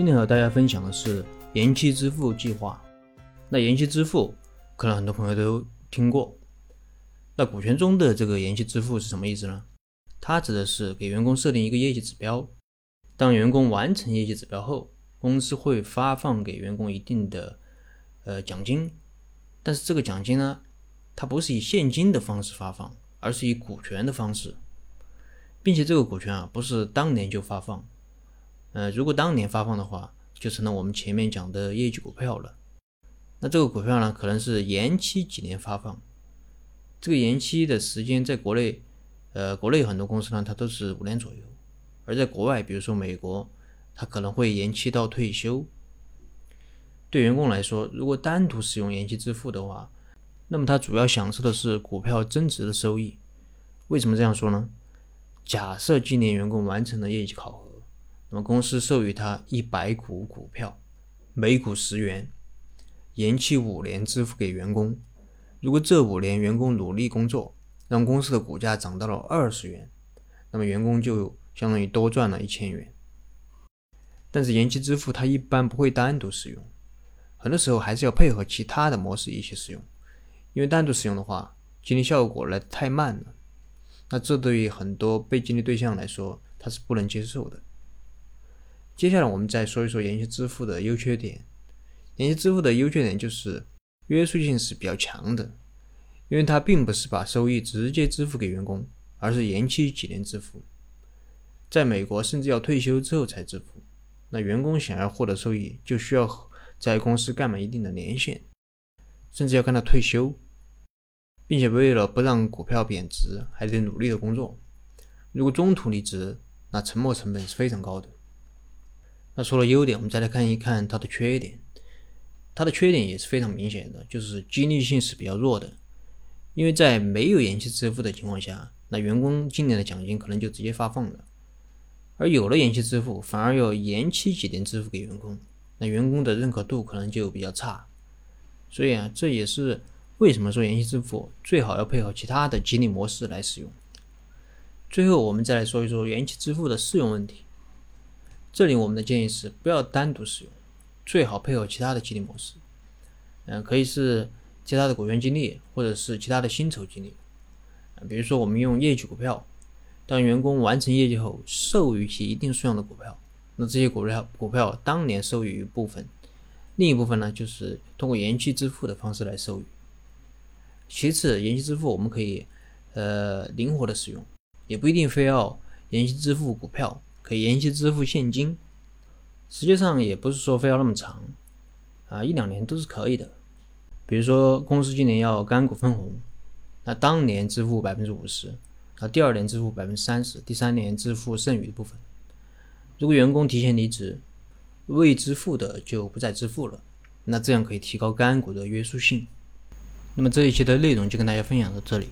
今天和大家分享的是延期支付计划。那延期支付，可能很多朋友都听过。那股权中的这个延期支付是什么意思呢？它指的是给员工设定一个业绩指标，当员工完成业绩指标后，公司会发放给员工一定的呃奖金。但是这个奖金呢，它不是以现金的方式发放，而是以股权的方式，并且这个股权啊不是当年就发放。呃，如果当年发放的话，就成了我们前面讲的业绩股票了。那这个股票呢，可能是延期几年发放。这个延期的时间，在国内，呃，国内很多公司呢，它都是五年左右；而在国外，比如说美国，它可能会延期到退休。对员工来说，如果单独使用延期支付的话，那么他主要享受的是股票增值的收益。为什么这样说呢？假设今年员工完成了业绩考核。那么公司授予他一百股股票，每股十元，延期五年支付给员工。如果这五年员工努力工作，让公司的股价涨到了二十元，那么员工就相当于多赚了一千元。但是延期支付它一般不会单独使用，很多时候还是要配合其他的模式一起使用，因为单独使用的话，激励效果来得太慢了。那这对于很多被激励对象来说，他是不能接受的。接下来我们再说一说延期支付的优缺点。延期支付的优缺点就是约束性是比较强的，因为它并不是把收益直接支付给员工，而是延期几年支付。在美国，甚至要退休之后才支付。那员工想要获得收益，就需要在公司干满一定的年限，甚至要干到退休，并且为了不让股票贬值，还得努力的工作。如果中途离职，那沉没成本是非常高的。那除了优点，我们再来看一看它的缺点。它的缺点也是非常明显的，就是激励性是比较弱的。因为在没有延期支付的情况下，那员工今年的奖金可能就直接发放了；而有了延期支付，反而要延期几年支付给员工，那员工的认可度可能就比较差。所以啊，这也是为什么说延期支付最好要配合其他的激励模式来使用。最后，我们再来说一说延期支付的适用问题。这里我们的建议是不要单独使用，最好配合其他的激励模式。嗯，可以是其他的股权激励，或者是其他的薪酬激励。比如说我们用业绩股票，当员工完成业绩后，授予其一定数量的股票，那这些股票股票当年授予一部分，另一部分呢就是通过延期支付的方式来授予。其次，延期支付我们可以呃灵活的使用，也不一定非要延期支付股票。可以延期支付现金，实际上也不是说非要那么长，啊，一两年都是可以的。比如说公司今年要干股分红，那当年支付百分之五十，那第二年支付百分之三十，第三年支付剩余的部分。如果员工提前离职，未支付的就不再支付了，那这样可以提高干股的约束性。那么这一期的内容就跟大家分享到这里。